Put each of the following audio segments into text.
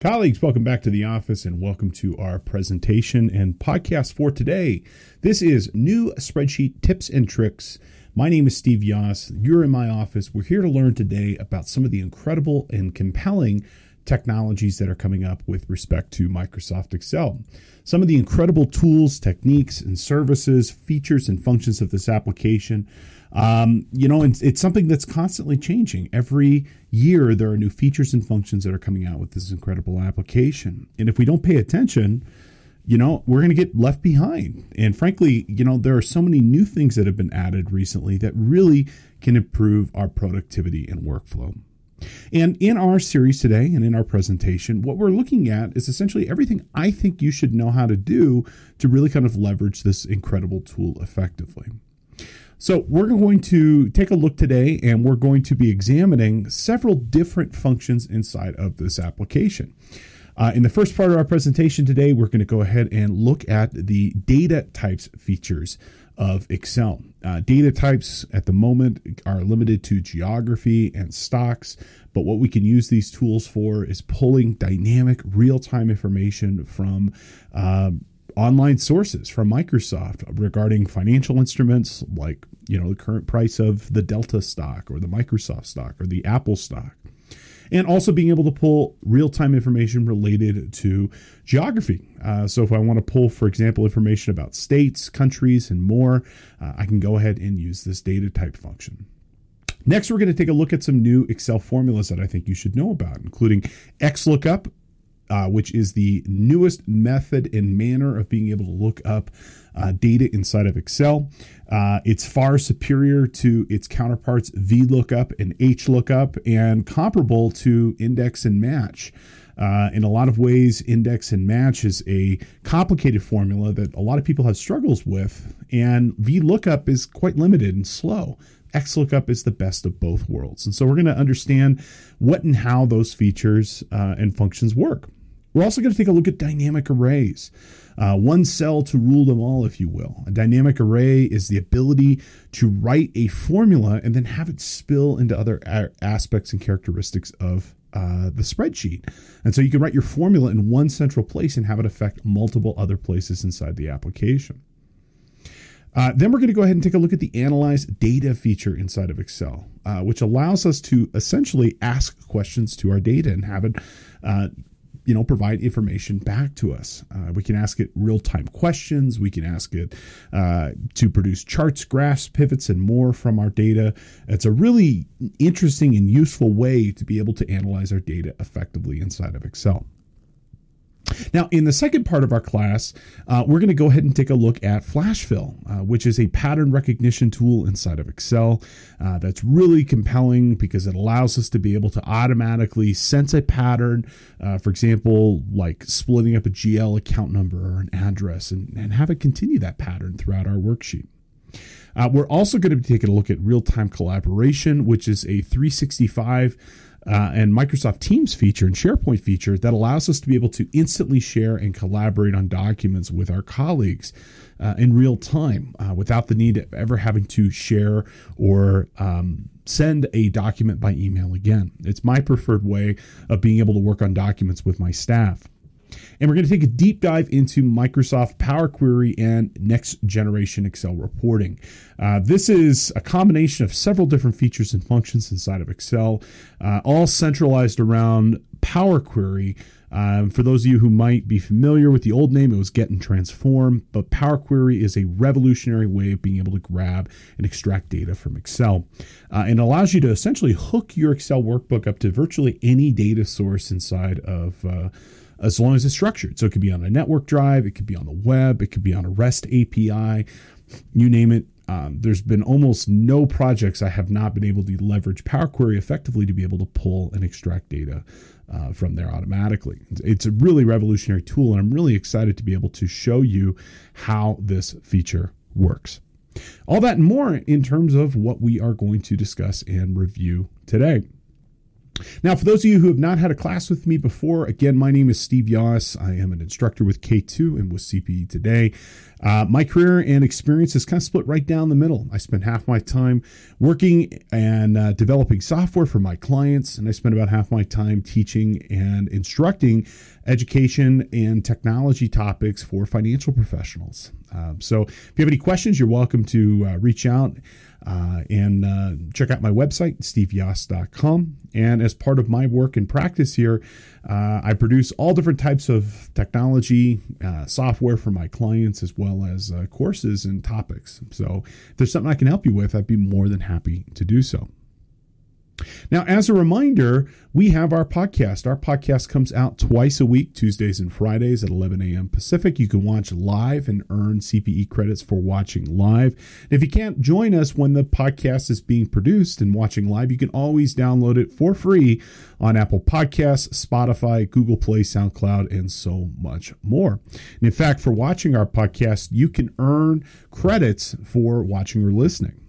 Colleagues, welcome back to the office and welcome to our presentation and podcast for today. This is new spreadsheet tips and tricks. My name is Steve Yoss. You're in my office. We're here to learn today about some of the incredible and compelling technologies that are coming up with respect to Microsoft Excel. Some of the incredible tools, techniques, and services, features, and functions of this application um, you know, it's, it's something that's constantly changing. Every year, there are new features and functions that are coming out with this incredible application. And if we don't pay attention, you know, we're going to get left behind. And frankly, you know, there are so many new things that have been added recently that really can improve our productivity and workflow. And in our series today and in our presentation, what we're looking at is essentially everything I think you should know how to do to really kind of leverage this incredible tool effectively. So, we're going to take a look today and we're going to be examining several different functions inside of this application. Uh, in the first part of our presentation today, we're going to go ahead and look at the data types features of Excel. Uh, data types at the moment are limited to geography and stocks, but what we can use these tools for is pulling dynamic real time information from. Uh, online sources from Microsoft regarding financial instruments like, you know, the current price of the Delta stock or the Microsoft stock or the Apple stock. And also being able to pull real time information related to geography. Uh, so, if I want to pull, for example, information about states, countries, and more, uh, I can go ahead and use this data type function. Next, we're going to take a look at some new Excel formulas that I think you should know about, including XLOOKUP, uh, which is the newest method and manner of being able to look up uh, data inside of Excel. Uh, it's far superior to its counterparts VLOOKUP and HLOOKUP and comparable to index and match. Uh, in a lot of ways, index and match is a complicated formula that a lot of people have struggles with, and VLOOKUP is quite limited and slow. XLOOKUP is the best of both worlds. And so we're going to understand what and how those features uh, and functions work. We're also going to take a look at dynamic arrays. Uh, one cell to rule them all, if you will. A dynamic array is the ability to write a formula and then have it spill into other a- aspects and characteristics of uh, the spreadsheet. And so you can write your formula in one central place and have it affect multiple other places inside the application. Uh, then we're going to go ahead and take a look at the Analyze Data feature inside of Excel, uh, which allows us to essentially ask questions to our data and have it uh, you know provide information back to us. Uh, we can ask it real-time questions. We can ask it uh, to produce charts graphs pivots and more from our data. It's a really interesting and useful way to be able to analyze our data effectively inside of excel now, in the second part of our class, uh, we're going to go ahead and take a look at FlashFill, uh, which is a pattern recognition tool inside of Excel uh, that's really compelling because it allows us to be able to automatically sense a pattern, uh, for example, like splitting up a GL account number or an address, and, and have it continue that pattern throughout our worksheet. Uh, we're also going to be taking a look at real time collaboration, which is a 365 uh, and Microsoft Teams feature and SharePoint feature that allows us to be able to instantly share and collaborate on documents with our colleagues uh, in real time uh, without the need of ever having to share or um, send a document by email again. It's my preferred way of being able to work on documents with my staff. And we're going to take a deep dive into Microsoft Power Query and next generation Excel reporting. Uh, this is a combination of several different features and functions inside of Excel, uh, all centralized around Power Query. Um, for those of you who might be familiar with the old name, it was Get and Transform, but Power Query is a revolutionary way of being able to grab and extract data from Excel. Uh, and allows you to essentially hook your Excel workbook up to virtually any data source inside of uh, as long as it's structured. So it could be on a network drive, it could be on the web, it could be on a REST API, you name it. Um, there's been almost no projects I have not been able to leverage Power Query effectively to be able to pull and extract data uh, from there automatically. It's a really revolutionary tool, and I'm really excited to be able to show you how this feature works. All that and more in terms of what we are going to discuss and review today. Now, for those of you who have not had a class with me before, again, my name is Steve Yoss. I am an instructor with K2 and with CPE today. Uh, my career and experience is kind of split right down the middle. I spend half my time working and uh, developing software for my clients, and I spend about half my time teaching and instructing education and technology topics for financial professionals. Um, so, if you have any questions, you're welcome to uh, reach out. Uh, and uh, check out my website, steveyoss.com. And as part of my work and practice here, uh, I produce all different types of technology, uh, software for my clients, as well as uh, courses and topics. So if there's something I can help you with, I'd be more than happy to do so. Now, as a reminder, we have our podcast. Our podcast comes out twice a week, Tuesdays and Fridays at 11 a.m. Pacific. You can watch live and earn CPE credits for watching live. And if you can't join us when the podcast is being produced and watching live, you can always download it for free on Apple Podcasts, Spotify, Google Play, SoundCloud, and so much more. And in fact, for watching our podcast, you can earn credits for watching or listening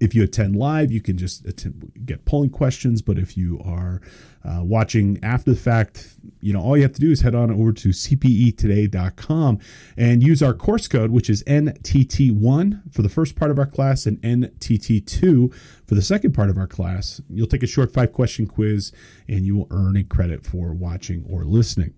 if you attend live, you can just attend, get polling questions. But if you are uh, watching after the fact, you know, all you have to do is head on over to cpetoday.com and use our course code, which is NTT1 for the first part of our class and NTT2 for the second part of our class. You'll take a short five question quiz and you will earn a credit for watching or listening.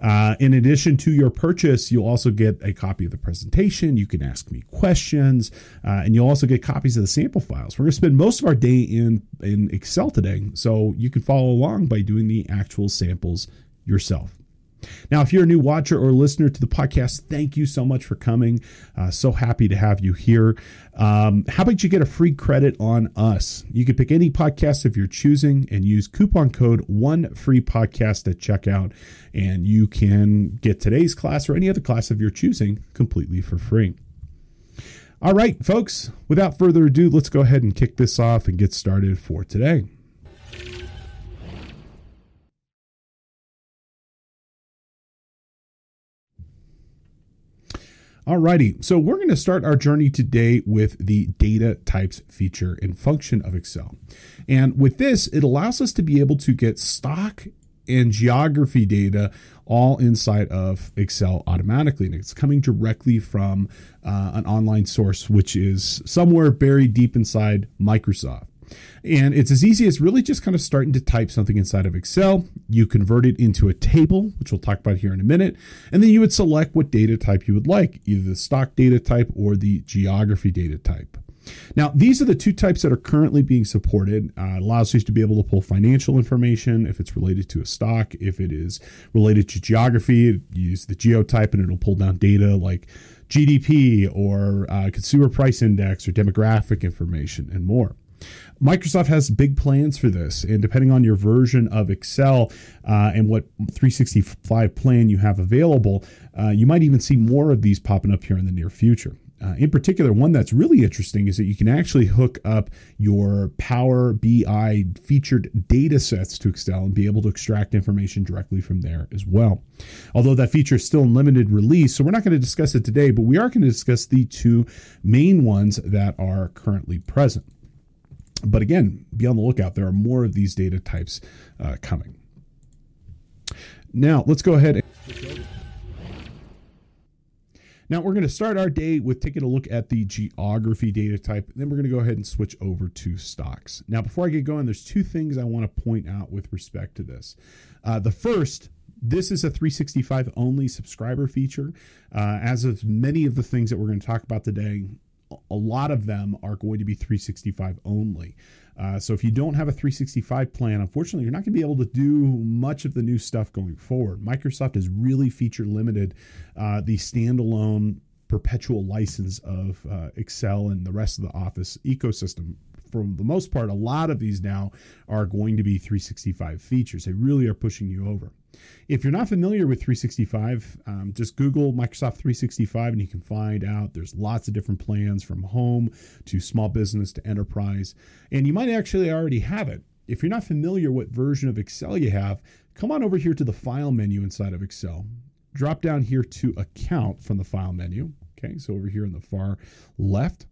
Uh, in addition to your purchase, you'll also get a copy of the presentation. You can ask me questions, uh, and you'll also get copies of the sample files. We're going to spend most of our day in in Excel today, so you can follow along by doing the actual samples yourself. Now, if you're a new watcher or listener to the podcast, thank you so much for coming. Uh, so happy to have you here. Um, how about you get a free credit on us? You can pick any podcast of your choosing and use coupon code one free podcast at checkout, and you can get today's class or any other class of your choosing completely for free. All right, folks, without further ado, let's go ahead and kick this off and get started for today. Alrighty, so we're going to start our journey today with the data types feature and function of Excel. And with this, it allows us to be able to get stock and geography data all inside of Excel automatically. And it's coming directly from uh, an online source, which is somewhere buried deep inside Microsoft. And it's as easy as really just kind of starting to type something inside of Excel. You convert it into a table, which we'll talk about here in a minute. And then you would select what data type you would like, either the stock data type or the geography data type. Now, these are the two types that are currently being supported. Uh, it allows you to be able to pull financial information if it's related to a stock. If it is related to geography, use the geotype and it'll pull down data like GDP or uh, consumer price index or demographic information and more. Microsoft has big plans for this, and depending on your version of Excel uh, and what 365 plan you have available, uh, you might even see more of these popping up here in the near future. Uh, in particular, one that's really interesting is that you can actually hook up your Power BI featured data sets to Excel and be able to extract information directly from there as well. Although that feature is still in limited release, so we're not going to discuss it today, but we are going to discuss the two main ones that are currently present. But again, be on the lookout. There are more of these data types uh, coming. Now, let's go ahead. And- now, we're going to start our day with taking a look at the geography data type. Then we're going to go ahead and switch over to stocks. Now, before I get going, there's two things I want to point out with respect to this. Uh, the first this is a 365 only subscriber feature. Uh, as of many of the things that we're going to talk about today, a lot of them are going to be 365 only. Uh, so if you don't have a 365 plan, unfortunately, you're not going to be able to do much of the new stuff going forward. Microsoft has really feature limited uh, the standalone perpetual license of uh, Excel and the rest of the Office ecosystem for the most part, a lot of these now are going to be 365 features. They really are pushing you over. If you're not familiar with 365, um, just Google Microsoft 365 and you can find out there's lots of different plans from home to small business to enterprise. And you might actually already have it. If you're not familiar what version of Excel you have, come on over here to the File menu inside of Excel. Drop down here to Account from the File menu. Okay, so over here in the far left.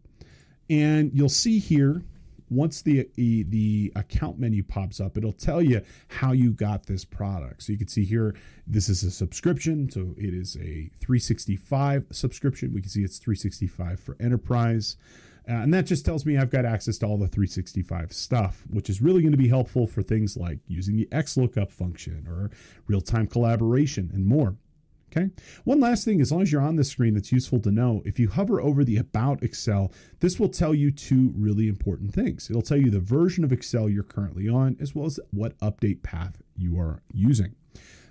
And you'll see here once the the account menu pops up, it'll tell you how you got this product. So you can see here, this is a subscription. So it is a 365 subscription. We can see it's 365 for enterprise. Uh, and that just tells me I've got access to all the 365 stuff, which is really going to be helpful for things like using the XLOOKUP function or real time collaboration and more. Okay. One last thing, as long as you're on the screen, that's useful to know. If you hover over the About Excel, this will tell you two really important things. It'll tell you the version of Excel you're currently on, as well as what update path you are using.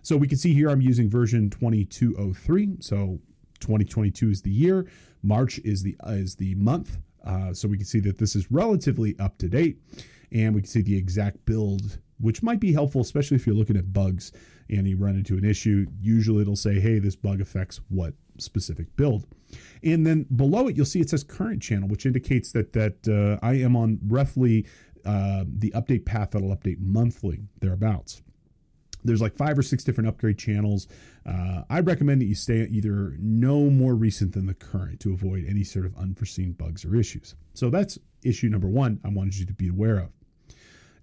So we can see here I'm using version 2203. So 2022 is the year, March is the uh, is the month. Uh, so we can see that this is relatively up to date, and we can see the exact build which might be helpful, especially if you're looking at bugs and you run into an issue. Usually it'll say, hey, this bug affects what specific build. And then below it, you'll see it says current channel, which indicates that that uh, I am on roughly uh, the update path that'll update monthly, thereabouts. There's like five or six different upgrade channels. Uh, I recommend that you stay either no more recent than the current to avoid any sort of unforeseen bugs or issues. So that's issue number one I wanted you to be aware of.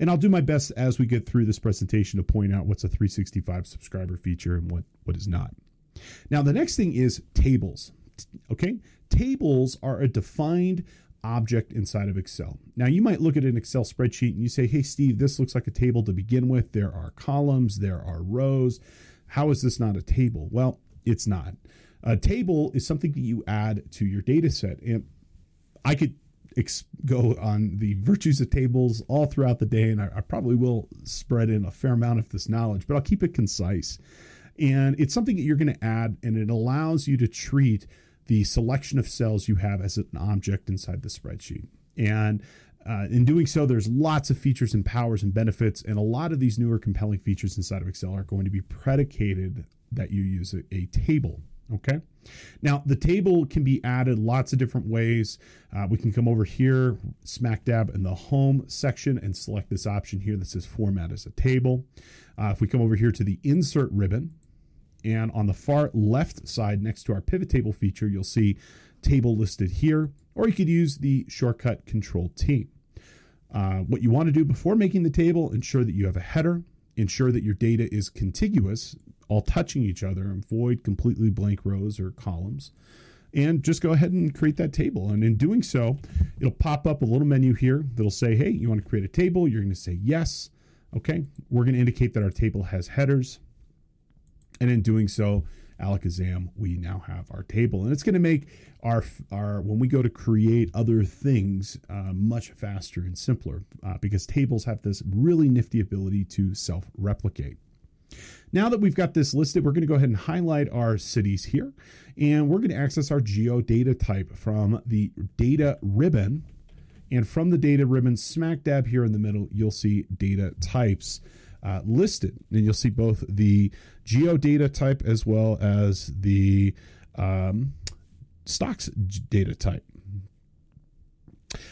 And I'll do my best as we get through this presentation to point out what's a 365 subscriber feature and what, what is not. Now, the next thing is tables. Okay. Tables are a defined object inside of Excel. Now, you might look at an Excel spreadsheet and you say, Hey, Steve, this looks like a table to begin with. There are columns, there are rows. How is this not a table? Well, it's not. A table is something that you add to your data set. And I could ex- go on the virtues of tables all throughout the day, and I, I probably will spread in a fair amount of this knowledge, but I'll keep it concise. And it's something that you're going to add, and it allows you to treat the selection of cells you have as an object inside the spreadsheet. And uh, in doing so, there's lots of features and powers and benefits, and a lot of these newer compelling features inside of Excel are going to be predicated that you use a, a table. Okay. Now, the table can be added lots of different ways. Uh, we can come over here, smack dab in the home section, and select this option here that says format as a table. Uh, if we come over here to the insert ribbon, and on the far left side next to our pivot table feature, you'll see table listed here, or you could use the shortcut Control T. Uh, what you want to do before making the table, ensure that you have a header, ensure that your data is contiguous all touching each other and void completely blank rows or columns. And just go ahead and create that table. And in doing so, it'll pop up a little menu here that'll say, hey, you want to create a table? You're going to say yes. Okay. We're going to indicate that our table has headers. And in doing so, alakazam, we now have our table. And it's going to make our, our when we go to create other things uh, much faster and simpler uh, because tables have this really nifty ability to self replicate. Now that we've got this listed, we're going to go ahead and highlight our cities here. And we're going to access our geo data type from the data ribbon. And from the data ribbon, smack dab here in the middle, you'll see data types uh, listed. And you'll see both the geo data type as well as the um, stocks data type.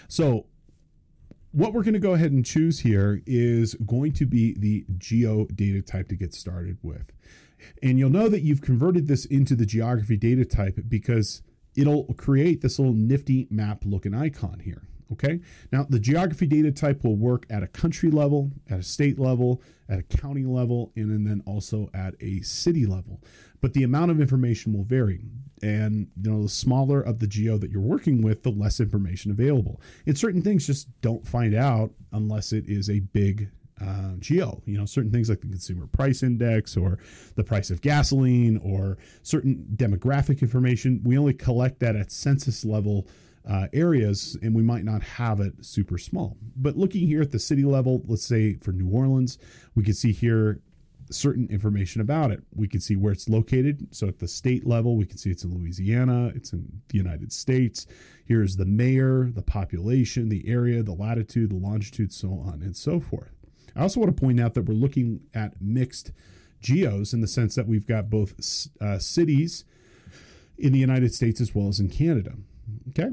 So what we're going to go ahead and choose here is going to be the geo data type to get started with. And you'll know that you've converted this into the geography data type because it'll create this little nifty map looking icon here. Okay. Now, the geography data type will work at a country level, at a state level, at a county level, and then also at a city level. But the amount of information will vary and you know the smaller of the geo that you're working with the less information available and certain things just don't find out unless it is a big uh, geo you know certain things like the consumer price index or the price of gasoline or certain demographic information we only collect that at census level uh, areas and we might not have it super small but looking here at the city level let's say for new orleans we can see here certain information about it. We can see where it's located. So at the state level, we can see it's in Louisiana, it's in the United States. Here's the mayor, the population, the area, the latitude, the longitude, so on and so forth. I also want to point out that we're looking at mixed geos in the sense that we've got both uh, cities in the United States as well as in Canada. Okay.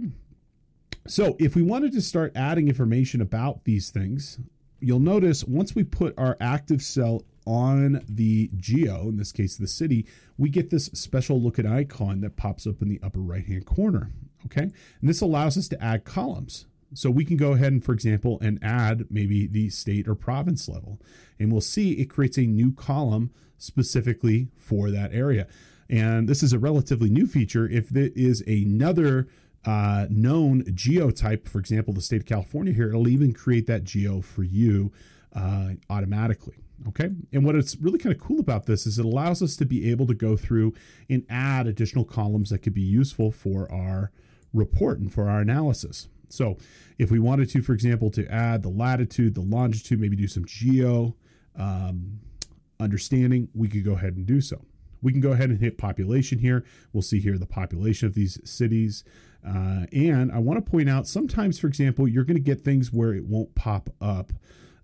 So if we wanted to start adding information about these things, you'll notice once we put our active cell on the geo, in this case the city, we get this special looking icon that pops up in the upper right hand corner. Okay. And this allows us to add columns. So we can go ahead and, for example, and add maybe the state or province level. And we'll see it creates a new column specifically for that area. And this is a relatively new feature. If there is another uh, known geotype, for example, the state of California here, it'll even create that geo for you uh, automatically. Okay. And what it's really kind of cool about this is it allows us to be able to go through and add additional columns that could be useful for our report and for our analysis. So if we wanted to, for example, to add the latitude, the longitude, maybe do some geo um, understanding, we could go ahead and do so. We can go ahead and hit population here. We'll see here the population of these cities. Uh, and I want to point out sometimes, for example, you're going to get things where it won't pop up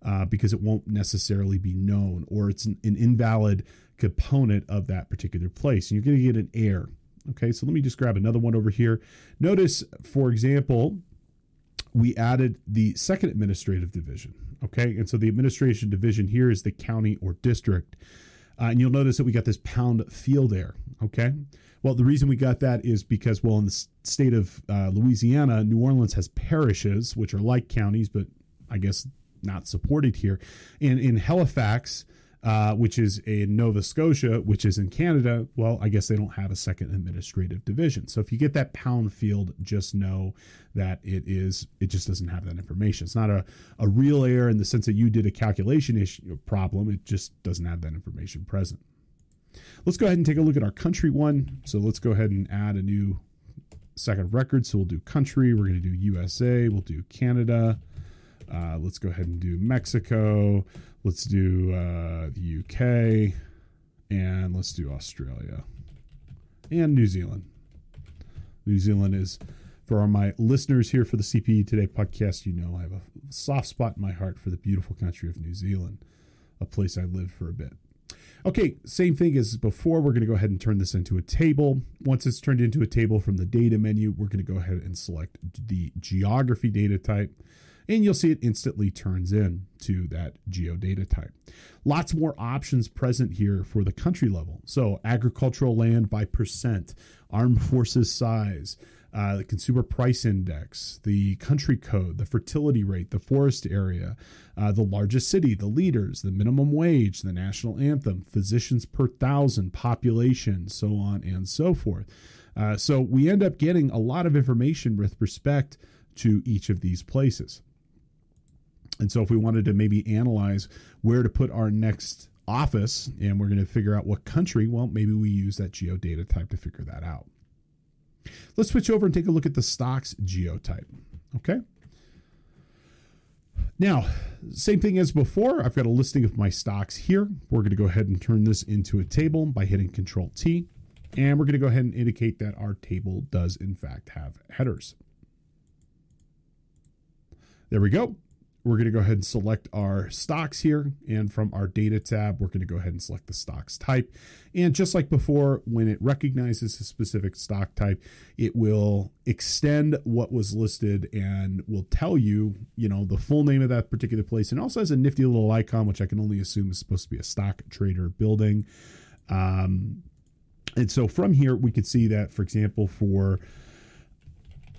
uh, because it won't necessarily be known or it's an, an invalid component of that particular place. And you're going to get an error. Okay, so let me just grab another one over here. Notice, for example, we added the second administrative division. Okay, and so the administration division here is the county or district. Uh, and you'll notice that we got this pound field error. Okay. Well, the reason we got that is because, well, in the state of uh, Louisiana, New Orleans has parishes, which are like counties, but I guess not supported here. And in Halifax, uh, which is in Nova Scotia, which is in Canada, well, I guess they don't have a second administrative division. So if you get that pound field, just know that it is it just doesn't have that information. It's not a, a real error in the sense that you did a calculation issue problem. It just doesn't have that information present. Let's go ahead and take a look at our country one. So let's go ahead and add a new second record. So we'll do country. We're going to do USA. We'll do Canada. Uh, let's go ahead and do Mexico. Let's do uh, the UK. And let's do Australia and New Zealand. New Zealand is, for my listeners here for the CPE Today podcast, you know I have a soft spot in my heart for the beautiful country of New Zealand, a place I lived for a bit. Okay, same thing as before. We're going to go ahead and turn this into a table. Once it's turned into a table from the data menu, we're going to go ahead and select the geography data type and you'll see it instantly turns in to that geodata type. Lots more options present here for the country level. So agricultural land by percent, armed forces size, uh, the consumer price index, the country code, the fertility rate, the forest area, uh, the largest city, the leaders, the minimum wage, the national anthem, physicians per thousand, population, so on and so forth. Uh, so we end up getting a lot of information with respect to each of these places. And so if we wanted to maybe analyze where to put our next office and we're going to figure out what country, well, maybe we use that geodata type to figure that out. Let's switch over and take a look at the stocks geotype. Okay. Now, same thing as before, I've got a listing of my stocks here. We're going to go ahead and turn this into a table by hitting Control T. And we're going to go ahead and indicate that our table does, in fact, have headers. There we go we're going to go ahead and select our stocks here. And from our data tab, we're going to go ahead and select the stocks type. And just like before, when it recognizes a specific stock type, it will extend what was listed and will tell you, you know, the full name of that particular place. And also has a nifty little icon, which I can only assume is supposed to be a stock trader building. Um, and so from here, we could see that, for example, for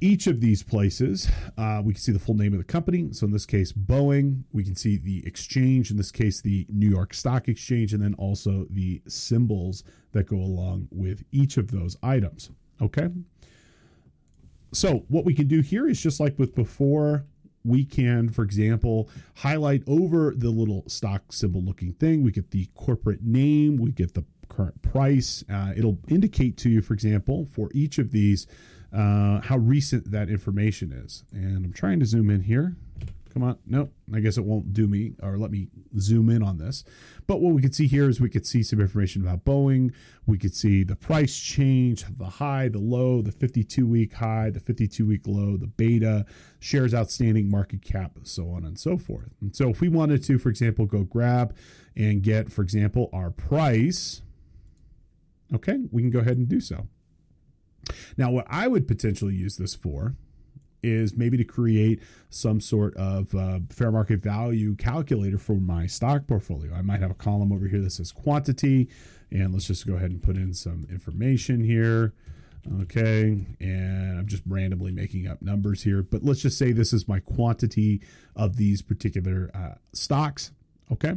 each of these places, uh, we can see the full name of the company. So in this case, Boeing. We can see the exchange, in this case, the New York Stock Exchange, and then also the symbols that go along with each of those items. Okay. So what we can do here is just like with before, we can, for example, highlight over the little stock symbol looking thing. We get the corporate name, we get the current price. Uh, it'll indicate to you, for example, for each of these, uh, how recent that information is. And I'm trying to zoom in here. Come on. Nope. I guess it won't do me or let me zoom in on this. But what we could see here is we could see some information about Boeing. We could see the price change, the high, the low, the 52 week high, the 52 week low, the beta, shares outstanding, market cap, so on and so forth. And so if we wanted to, for example, go grab and get, for example, our price Okay, we can go ahead and do so. Now, what I would potentially use this for is maybe to create some sort of uh, fair market value calculator for my stock portfolio. I might have a column over here that says quantity, and let's just go ahead and put in some information here. Okay, and I'm just randomly making up numbers here, but let's just say this is my quantity of these particular uh, stocks. Okay,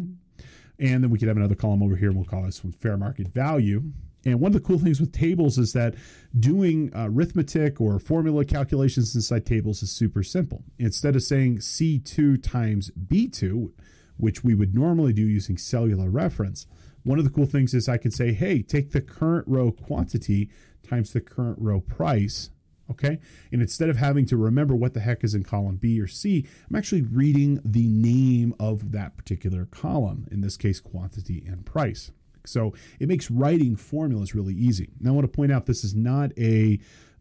and then we could have another column over here, and we'll call this one fair market value. And one of the cool things with tables is that doing uh, arithmetic or formula calculations inside tables is super simple. Instead of saying C2 times B2, which we would normally do using cellular reference, one of the cool things is I can say, hey, take the current row quantity times the current row price. Okay. And instead of having to remember what the heck is in column B or C, I'm actually reading the name of that particular column, in this case, quantity and price. So it makes writing formulas really easy. Now I want to point out this is not a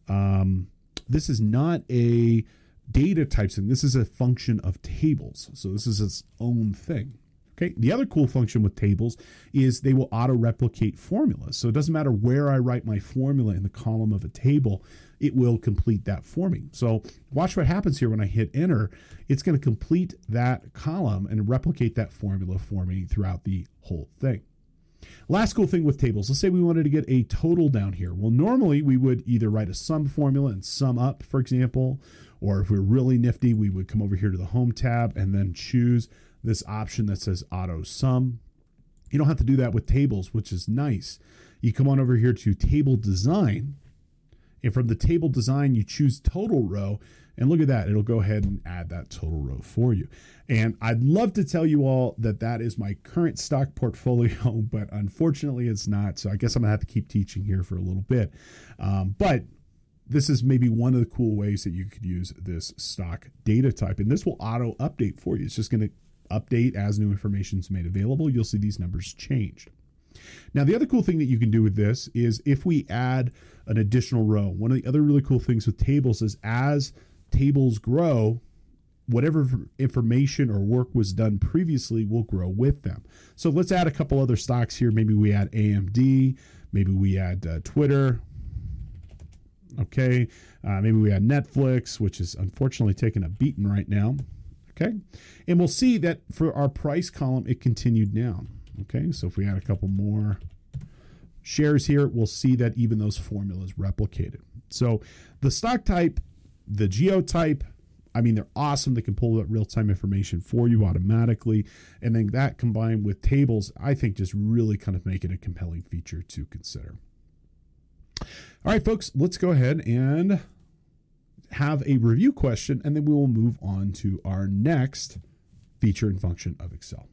um, this is not a data type thing. This is a function of tables. So this is its own thing. Okay. The other cool function with tables is they will auto replicate formulas. So it doesn't matter where I write my formula in the column of a table, it will complete that for me. So watch what happens here when I hit enter. It's going to complete that column and replicate that formula for me throughout the whole thing. Last cool thing with tables, let's say we wanted to get a total down here. Well, normally we would either write a sum formula and sum up, for example, or if we're really nifty, we would come over here to the home tab and then choose this option that says auto sum. You don't have to do that with tables, which is nice. You come on over here to table design, and from the table design, you choose total row. And look at that, it'll go ahead and add that total row for you. And I'd love to tell you all that that is my current stock portfolio, but unfortunately it's not. So I guess I'm gonna have to keep teaching here for a little bit. Um, but this is maybe one of the cool ways that you could use this stock data type. And this will auto update for you. It's just to update as new information is made available. You'll see these numbers changed. Now, the other cool thing that you can do with this is if we add an additional row, one of the other really cool things with tables is as tables grow, whatever information or work was done previously will grow with them. So let's add a couple other stocks here. Maybe we add AMD, maybe we add uh, Twitter. Okay, uh, maybe we add Netflix, which is unfortunately taking a beating right now. Okay. And we'll see that for our price column, it continued down. Okay. So if we add a couple more shares here, we'll see that even those formulas replicated. So the stock type, the geotype I mean, they're awesome. They can pull that real time information for you automatically. And then that combined with tables, I think just really kind of make it a compelling feature to consider. All right, folks, let's go ahead and have a review question, and then we will move on to our next feature and function of Excel.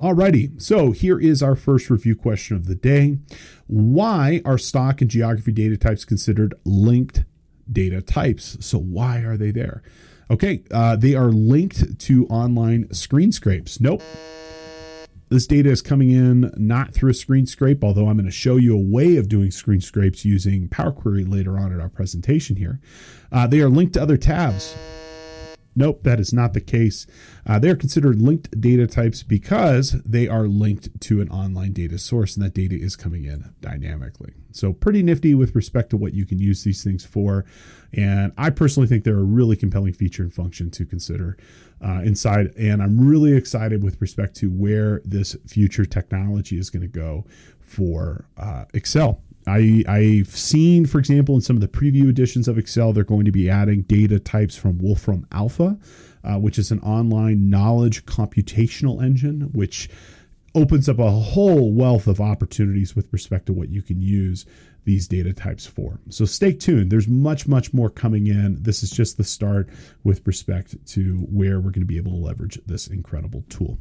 Alrighty, so here is our first review question of the day. Why are stock and geography data types considered linked data types? So, why are they there? Okay, uh, they are linked to online screen scrapes. Nope, this data is coming in not through a screen scrape, although I'm going to show you a way of doing screen scrapes using Power Query later on in our presentation here. Uh, they are linked to other tabs. Nope, that is not the case. Uh, they are considered linked data types because they are linked to an online data source, and that data is coming in dynamically. So, pretty nifty with respect to what you can use these things for. And I personally think they're a really compelling feature and function to consider uh, inside. And I'm really excited with respect to where this future technology is going to go for uh, Excel. I, I've seen, for example, in some of the preview editions of Excel, they're going to be adding data types from Wolfram Alpha, uh, which is an online knowledge computational engine, which opens up a whole wealth of opportunities with respect to what you can use these data types for. So stay tuned. There's much, much more coming in. This is just the start with respect to where we're going to be able to leverage this incredible tool.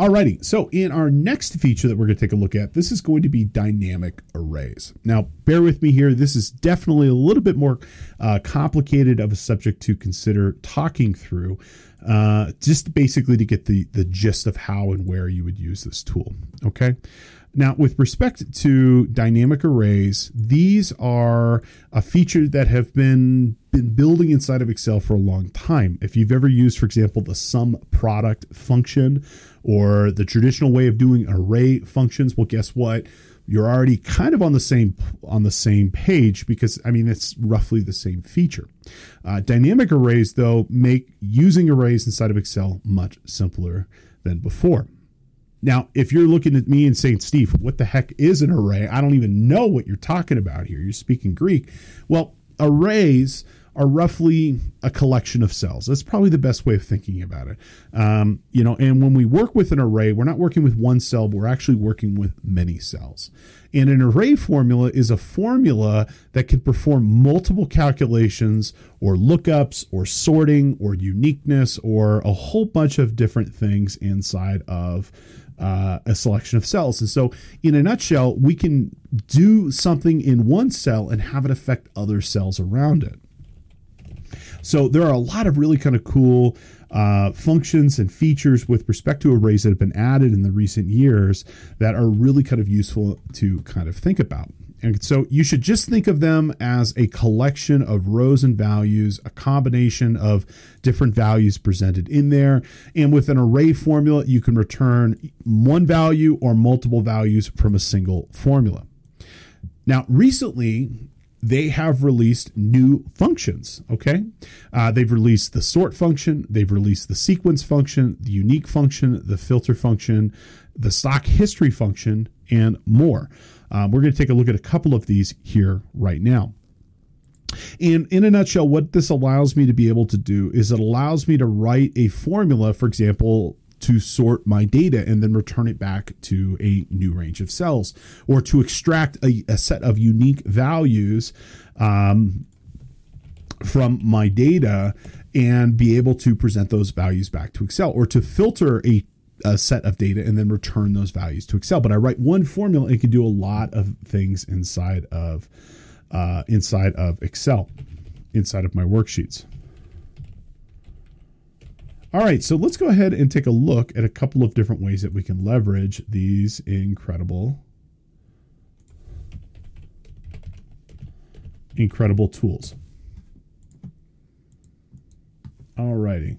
Alrighty, so in our next feature that we're going to take a look at, this is going to be dynamic arrays. Now, bear with me here. This is definitely a little bit more uh, complicated of a subject to consider talking through, uh, just basically to get the, the gist of how and where you would use this tool. Okay. Now, with respect to dynamic arrays, these are a feature that have been been building inside of Excel for a long time. If you've ever used, for example, the sum product function or the traditional way of doing array functions, well, guess what? You're already kind of on the same on the same page because I mean it's roughly the same feature. Uh, dynamic arrays, though, make using arrays inside of Excel much simpler than before. Now, if you're looking at me and saying, Steve, what the heck is an array? I don't even know what you're talking about here. You're speaking Greek. Well, arrays are roughly a collection of cells. That's probably the best way of thinking about it. Um, you know, and when we work with an array, we're not working with one cell, but we're actually working with many cells. And an array formula is a formula that can perform multiple calculations or lookups or sorting or uniqueness or a whole bunch of different things inside of uh, a selection of cells. And so, in a nutshell, we can do something in one cell and have it affect other cells around it. So, there are a lot of really kind of cool uh, functions and features with respect to arrays that have been added in the recent years that are really kind of useful to kind of think about. And so you should just think of them as a collection of rows and values, a combination of different values presented in there. And with an array formula, you can return one value or multiple values from a single formula. Now, recently, they have released new functions. Okay. Uh, they've released the sort function, they've released the sequence function, the unique function, the filter function, the stock history function, and more. Um, we're going to take a look at a couple of these here right now. And in a nutshell, what this allows me to be able to do is it allows me to write a formula, for example, to sort my data and then return it back to a new range of cells or to extract a, a set of unique values um, from my data and be able to present those values back to Excel or to filter a, a set of data and then return those values to Excel. But I write one formula, and it can do a lot of things inside of uh, inside of Excel, inside of my worksheets. All right, so let's go ahead and take a look at a couple of different ways that we can leverage these incredible, incredible tools. All righty.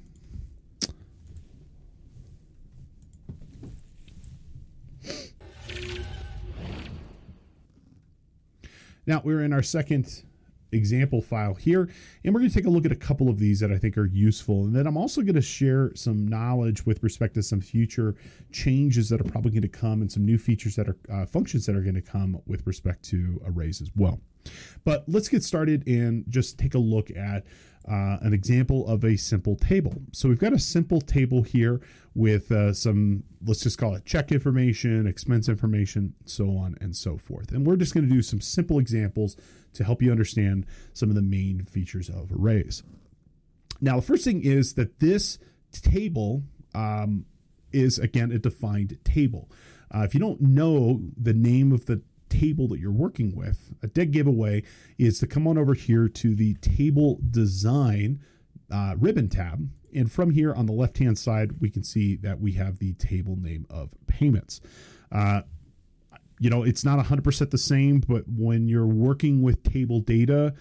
Now we're in our second example file here. And we're going to take a look at a couple of these that I think are useful. And then I'm also going to share some knowledge with respect to some future changes that are probably going to come and some new features that are uh, functions that are going to come with respect to arrays as well. But let's get started and just take a look at uh, an example of a simple table. So we've got a simple table here with uh, some, let's just call it check information, expense information, so on and so forth. And we're just going to do some simple examples to help you understand some of the main features of arrays. Now, the first thing is that this table um, is, again, a defined table. Uh, if you don't know the name of the table that you're working with, a dead giveaway is to come on over here to the table design uh, ribbon tab. And from here on the left hand side, we can see that we have the table name of payments. Uh, you know, it's not 100% the same, but when you're working with table data,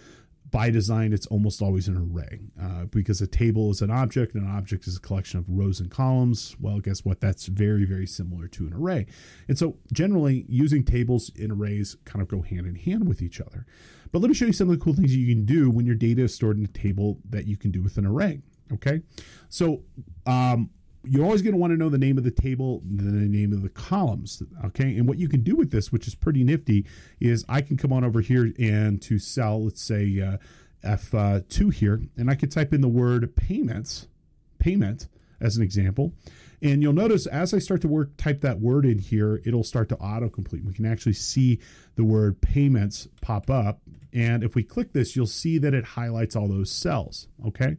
by design, it's almost always an array uh, because a table is an object and an object is a collection of rows and columns. Well, guess what? That's very, very similar to an array. And so, generally, using tables in arrays kind of go hand in hand with each other. But let me show you some of the cool things you can do when your data is stored in a table that you can do with an array. Okay. So, um, you're always going to want to know the name of the table, the name of the columns. Okay. And what you can do with this, which is pretty nifty, is I can come on over here and to cell, let's say uh, F2 uh, here, and I could type in the word payments, payment as an example. And you'll notice as I start to work, type that word in here, it'll start to autocomplete. We can actually see the word payments pop up. And if we click this, you'll see that it highlights all those cells. Okay.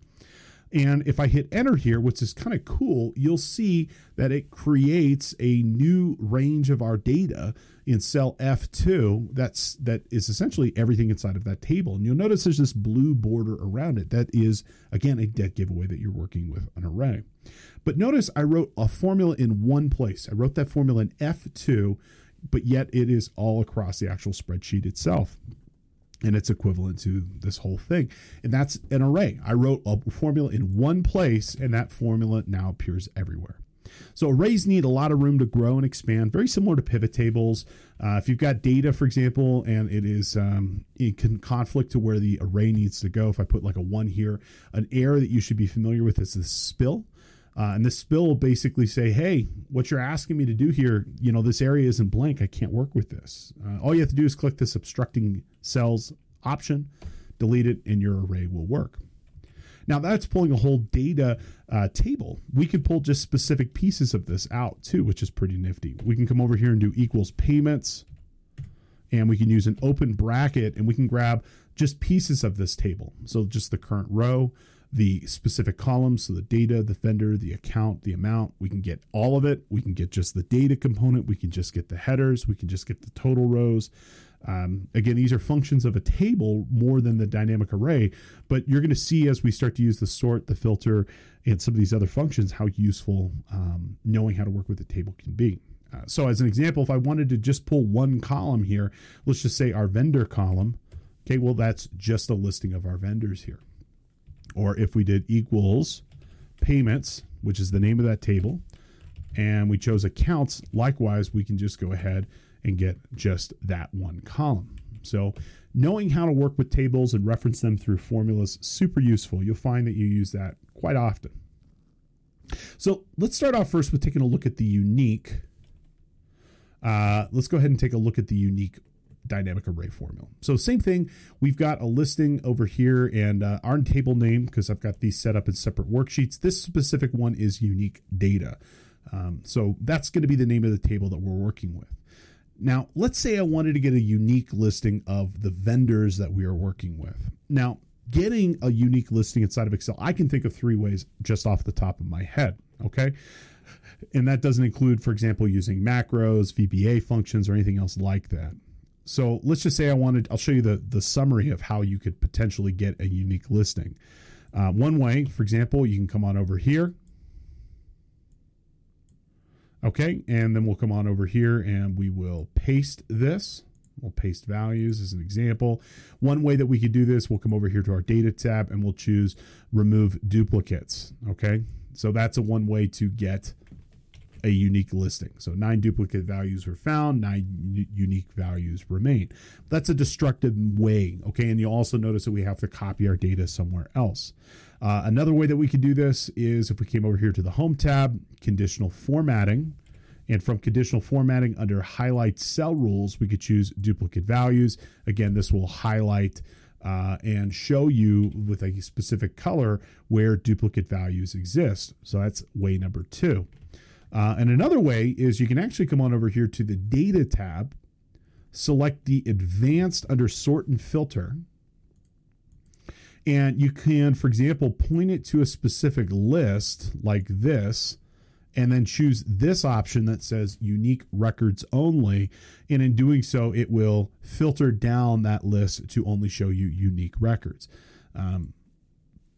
And if I hit enter here, which is kind of cool, you'll see that it creates a new range of our data in cell F2 that's that is essentially everything inside of that table. And you'll notice there's this blue border around it. That is again a dead giveaway that you're working with an array. But notice I wrote a formula in one place. I wrote that formula in F2, but yet it is all across the actual spreadsheet itself and it's equivalent to this whole thing. And that's an array. I wrote a formula in one place, and that formula now appears everywhere. So arrays need a lot of room to grow and expand, very similar to pivot tables. Uh, if you've got data, for example, and it is um, it can conflict to where the array needs to go. If I put like a one here, an error that you should be familiar with is the spill. Uh, and this spill will basically say, hey, what you're asking me to do here, you know, this area isn't blank. I can't work with this. Uh, all you have to do is click this obstructing cells option, delete it, and your array will work. Now that's pulling a whole data uh, table. We could pull just specific pieces of this out too, which is pretty nifty. We can come over here and do equals payments, and we can use an open bracket and we can grab just pieces of this table. So just the current row, the specific columns, so the data, the vendor, the account, the amount. We can get all of it. We can get just the data component. We can just get the headers. We can just get the total rows. Um, again, these are functions of a table more than the dynamic array, but you're going to see as we start to use the sort, the filter, and some of these other functions how useful um, knowing how to work with the table can be. Uh, so, as an example, if I wanted to just pull one column here, let's just say our vendor column. Okay, well, that's just a listing of our vendors here. Or if we did equals payments, which is the name of that table, and we chose accounts, likewise, we can just go ahead and get just that one column. So, knowing how to work with tables and reference them through formulas super useful. You'll find that you use that quite often. So, let's start off first with taking a look at the unique. Uh, let's go ahead and take a look at the unique dynamic array formula. So same thing, we've got a listing over here and uh, our table name, because I've got these set up in separate worksheets. This specific one is unique data. Um, so that's going to be the name of the table that we're working with. Now, let's say I wanted to get a unique listing of the vendors that we are working with. Now, getting a unique listing inside of Excel, I can think of three ways just off the top of my head. Okay. And that doesn't include, for example, using macros, VBA functions, or anything else like that. So let's just say I wanted, I'll show you the, the summary of how you could potentially get a unique listing. Uh, one way, for example, you can come on over here Okay, and then we'll come on over here and we will paste this. We'll paste values as an example. One way that we could do this, we'll come over here to our data tab and we'll choose remove duplicates. Okay, so that's a one way to get a unique listing. So nine duplicate values were found, nine unique values remain. That's a destructive way. Okay. And you'll also notice that we have to copy our data somewhere else. Uh, another way that we could do this is if we came over here to the home tab, conditional formatting. And from conditional formatting under highlight cell rules, we could choose duplicate values. Again, this will highlight uh, and show you with a specific color where duplicate values exist. So that's way number two. Uh, and another way is you can actually come on over here to the data tab, select the advanced under sort and filter. And you can, for example, point it to a specific list like this, and then choose this option that says unique records only. And in doing so, it will filter down that list to only show you unique records. Um,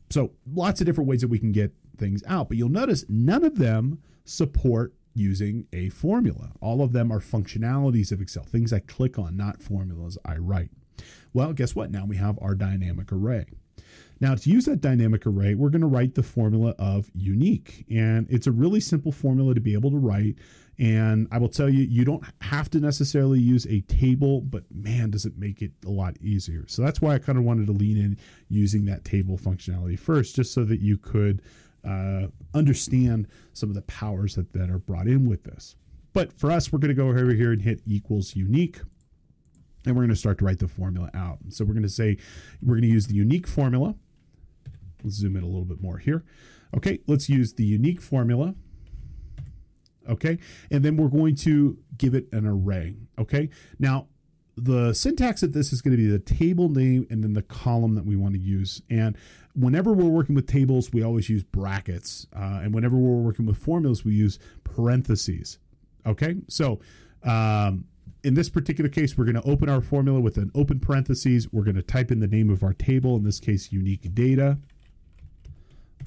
so lots of different ways that we can get things out, but you'll notice none of them support using a formula. All of them are functionalities of Excel, things I click on, not formulas I write. Well, guess what? Now we have our dynamic array. Now, to use that dynamic array, we're going to write the formula of unique. And it's a really simple formula to be able to write. And I will tell you, you don't have to necessarily use a table, but man, does it make it a lot easier. So that's why I kind of wanted to lean in using that table functionality first, just so that you could uh, understand some of the powers that, that are brought in with this. But for us, we're going to go over here and hit equals unique. And we're going to start to write the formula out. So we're going to say we're going to use the unique formula. Let's zoom in a little bit more here. Okay, let's use the unique formula. Okay, and then we're going to give it an array. Okay, now the syntax of this is going to be the table name and then the column that we want to use. And whenever we're working with tables, we always use brackets. Uh, and whenever we're working with formulas, we use parentheses. Okay, so um, in this particular case, we're going to open our formula with an open parentheses. We're going to type in the name of our table, in this case, unique data.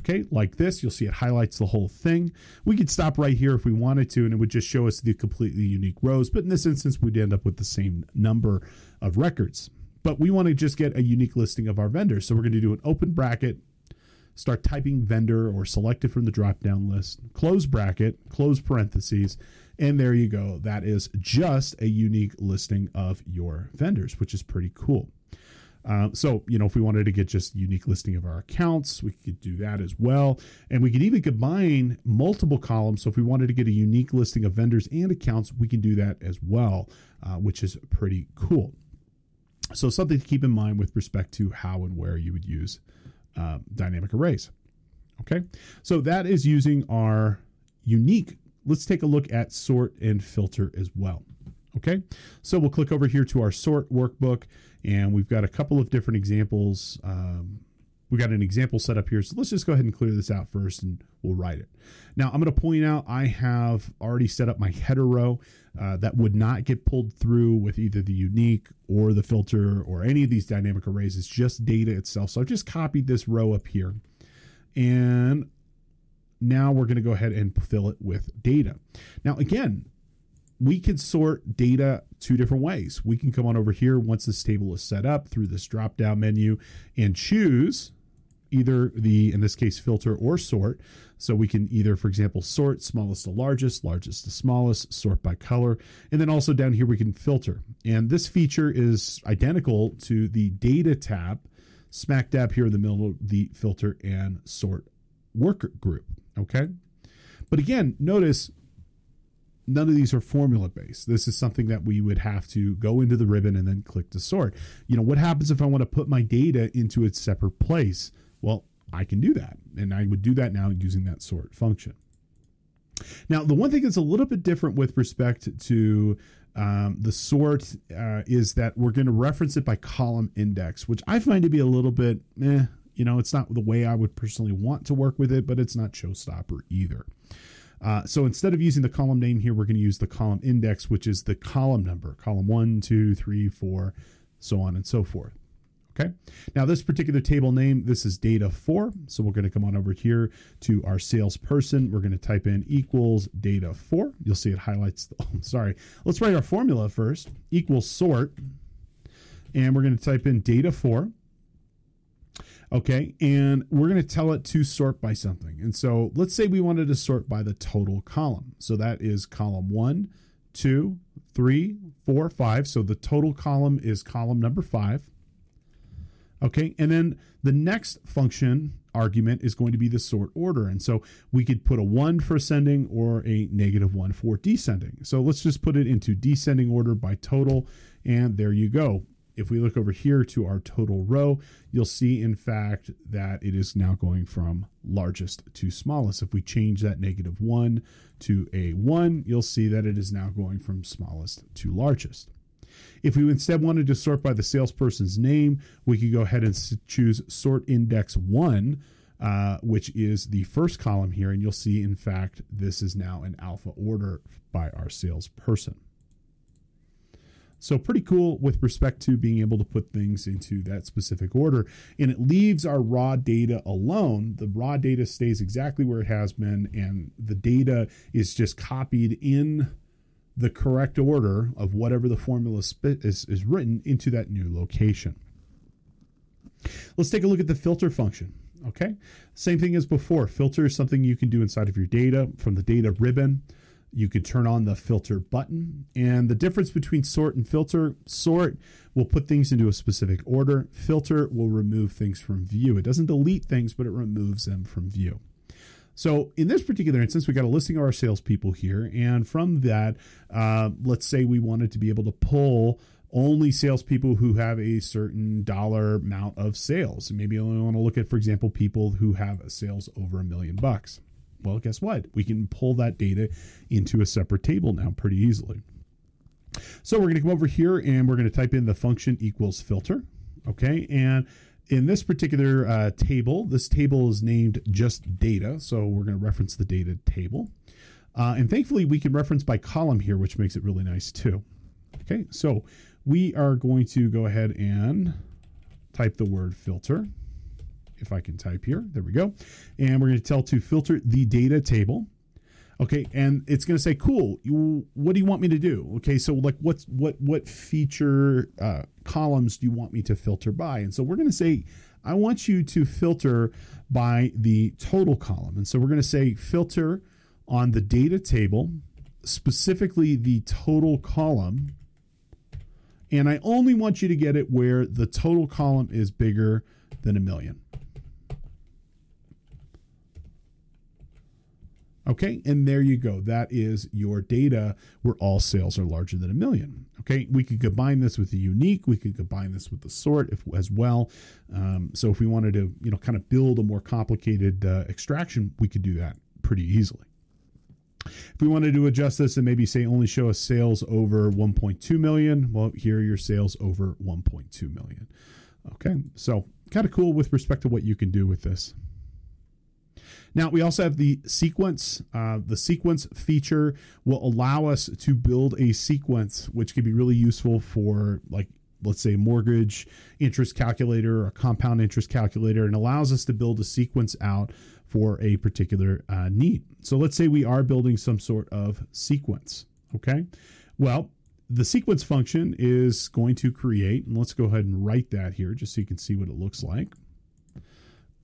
Okay, like this, you'll see it highlights the whole thing. We could stop right here if we wanted to, and it would just show us the completely unique rows. But in this instance, we'd end up with the same number of records. But we want to just get a unique listing of our vendors. So we're going to do an open bracket, start typing vendor or select it from the drop down list, close bracket, close parentheses, and there you go. That is just a unique listing of your vendors, which is pretty cool. Uh, so, you know, if we wanted to get just unique listing of our accounts, we could do that as well. And we could even combine multiple columns. So if we wanted to get a unique listing of vendors and accounts, we can do that as well, uh, which is pretty cool. So something to keep in mind with respect to how and where you would use uh, dynamic arrays. Okay, so that is using our unique. Let's take a look at sort and filter as well. Okay, so we'll click over here to our sort workbook, and we've got a couple of different examples. Um, we got an example set up here, so let's just go ahead and clear this out first, and we'll write it. Now, I'm going to point out I have already set up my header row uh, that would not get pulled through with either the unique or the filter or any of these dynamic arrays. It's just data itself. So I've just copied this row up here, and now we're going to go ahead and fill it with data. Now, again, we can sort data two different ways. We can come on over here once this table is set up through this drop down menu and choose either the, in this case, filter or sort. So we can either, for example, sort smallest to largest, largest to smallest, sort by color. And then also down here, we can filter. And this feature is identical to the data tab, smack dab here in the middle of the filter and sort worker group. Okay. But again, notice none of these are formula based. This is something that we would have to go into the ribbon and then click to sort. You know, what happens if I want to put my data into its separate place? Well, I can do that. And I would do that now using that sort function. Now, the one thing that's a little bit different with respect to um, the sort uh, is that we're going to reference it by column index, which I find to be a little bit, eh, you know, it's not the way I would personally want to work with it, but it's not showstopper either. Uh, so instead of using the column name here, we're going to use the column index, which is the column number, column one, two, three, four, so on and so forth. Okay. Now this particular table name, this is data four. So we're going to come on over here to our salesperson. We're going to type in equals data four. You'll see it highlights. The, oh, sorry. Let's write our formula first. Equals sort, and we're going to type in data four. Okay, and we're going to tell it to sort by something. And so let's say we wanted to sort by the total column. So that is column one, two, three, four, five. So the total column is column number five. Okay, and then the next function argument is going to be the sort order. And so we could put a one for ascending or a negative one for descending. So let's just put it into descending order by total. And there you go if we look over here to our total row, you'll see in fact that it is now going from largest to smallest. If we change that negative one to a one, you'll see that it is now going from smallest to largest. If we instead wanted to sort by the salesperson's name, we could go ahead and choose sort index one, uh, which is the first column here. And you'll see, in fact, this is now an alpha order by our salesperson. So pretty cool with respect to being able to put things into that specific order. And it leaves our raw data alone. The raw data stays exactly where it has been, and the data is just copied in the correct order of whatever the formula is, is written into that new location. Let's take a look at the filter function. Okay, same thing as before. Filter is something you can do inside of your data from the data ribbon. You can turn on the filter button. And the difference between sort and filter sort will put things into a specific order, filter will remove things from view. It doesn't delete things, but it removes them from view. So in this particular instance, we got a listing of our salespeople here, and from that, uh, let's say we wanted to be able to pull only salespeople who have a certain dollar amount of sales. Maybe I only want to look at, for example, people who have sales over a million bucks. Well, guess what? We can pull that data into a separate table now pretty easily. So we're going to come over here and we're going to type in the function equals filter. Okay. And in this particular uh, table, this table is named just data. So we're going to reference the data table. Uh, and thankfully, we can reference by column here, which makes it really nice too. Okay. So we are going to go ahead and type the word filter if I can type here. There we go. And we're going to tell to filter the data table. Okay, and it's going to say, "Cool. You, what do you want me to do?" Okay, so like, what's what what feature uh, columns do you want me to filter by? And so we're going to say, "I want you to filter by the total column." And so we're going to say, "Filter on the data table, specifically the total column." And I only want you to get it where the total column is bigger than a million. Okay, and there you go. That is your data where all sales are larger than a million. Okay, we could combine this with the unique. We could combine this with the sort if, as well. Um, so if we wanted to, you know, kind of build a more complicated uh, extraction, we could do that pretty easily. If we wanted to adjust this and maybe say only show us sales over 1.2 million, well, here are your sales over 1.2 million. Okay, so kind of cool with respect to what you can do with this. Now, we also have the sequence. Uh, the sequence feature will allow us to build a sequence, which can be really useful for, like, let's say, mortgage interest calculator or a compound interest calculator, and allows us to build a sequence out for a particular uh, need. So, let's say we are building some sort of sequence. Okay. Well, the sequence function is going to create, and let's go ahead and write that here just so you can see what it looks like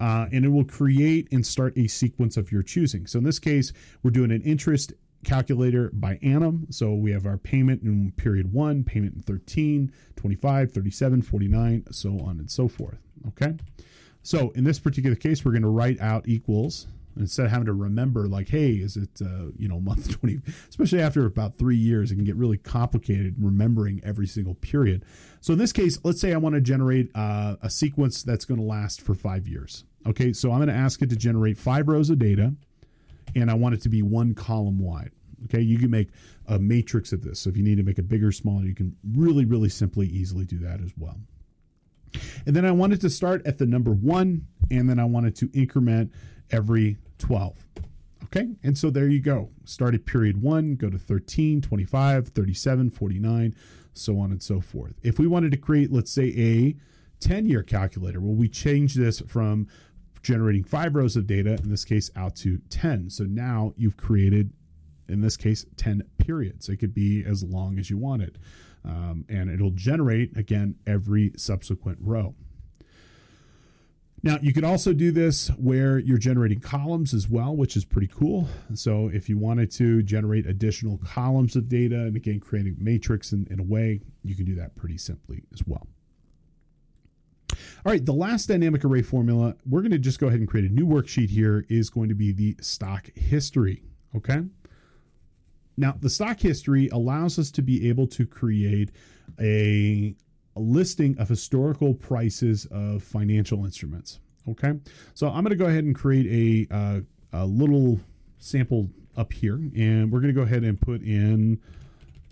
uh, and it will create and start a sequence of your choosing. So in this case, we're doing an interest calculator by annum. So we have our payment in period one, payment in 13, 25, 37, 49, so on and so forth. Okay. So in this particular case, we're going to write out equals instead of having to remember like, hey, is it, uh, you know, month 20, especially after about three years, it can get really complicated remembering every single period. So in this case, let's say I want to generate uh, a sequence that's going to last for five years. Okay, so I'm going to ask it to generate five rows of data, and I want it to be one column wide. Okay, you can make a matrix of this. So if you need to make it bigger, smaller, you can really, really simply, easily do that as well. And then I wanted to start at the number one, and then I wanted to increment every 12. Okay, and so there you go. Start at period one, go to 13, 25, 37, 49, so on and so forth. If we wanted to create, let's say, a 10 year calculator, well, we change this from generating five rows of data, in this case, out to 10. So now you've created, in this case, 10 periods. It could be as long as you want it. Um, and it'll generate, again, every subsequent row. Now, you could also do this where you're generating columns as well, which is pretty cool. So, if you wanted to generate additional columns of data and again create a matrix in, in a way, you can do that pretty simply as well. All right, the last dynamic array formula, we're going to just go ahead and create a new worksheet here, is going to be the stock history. Okay. Now, the stock history allows us to be able to create a, a listing of historical prices of financial instruments. Okay. So I'm going to go ahead and create a, a little sample up here, and we're going to go ahead and put in,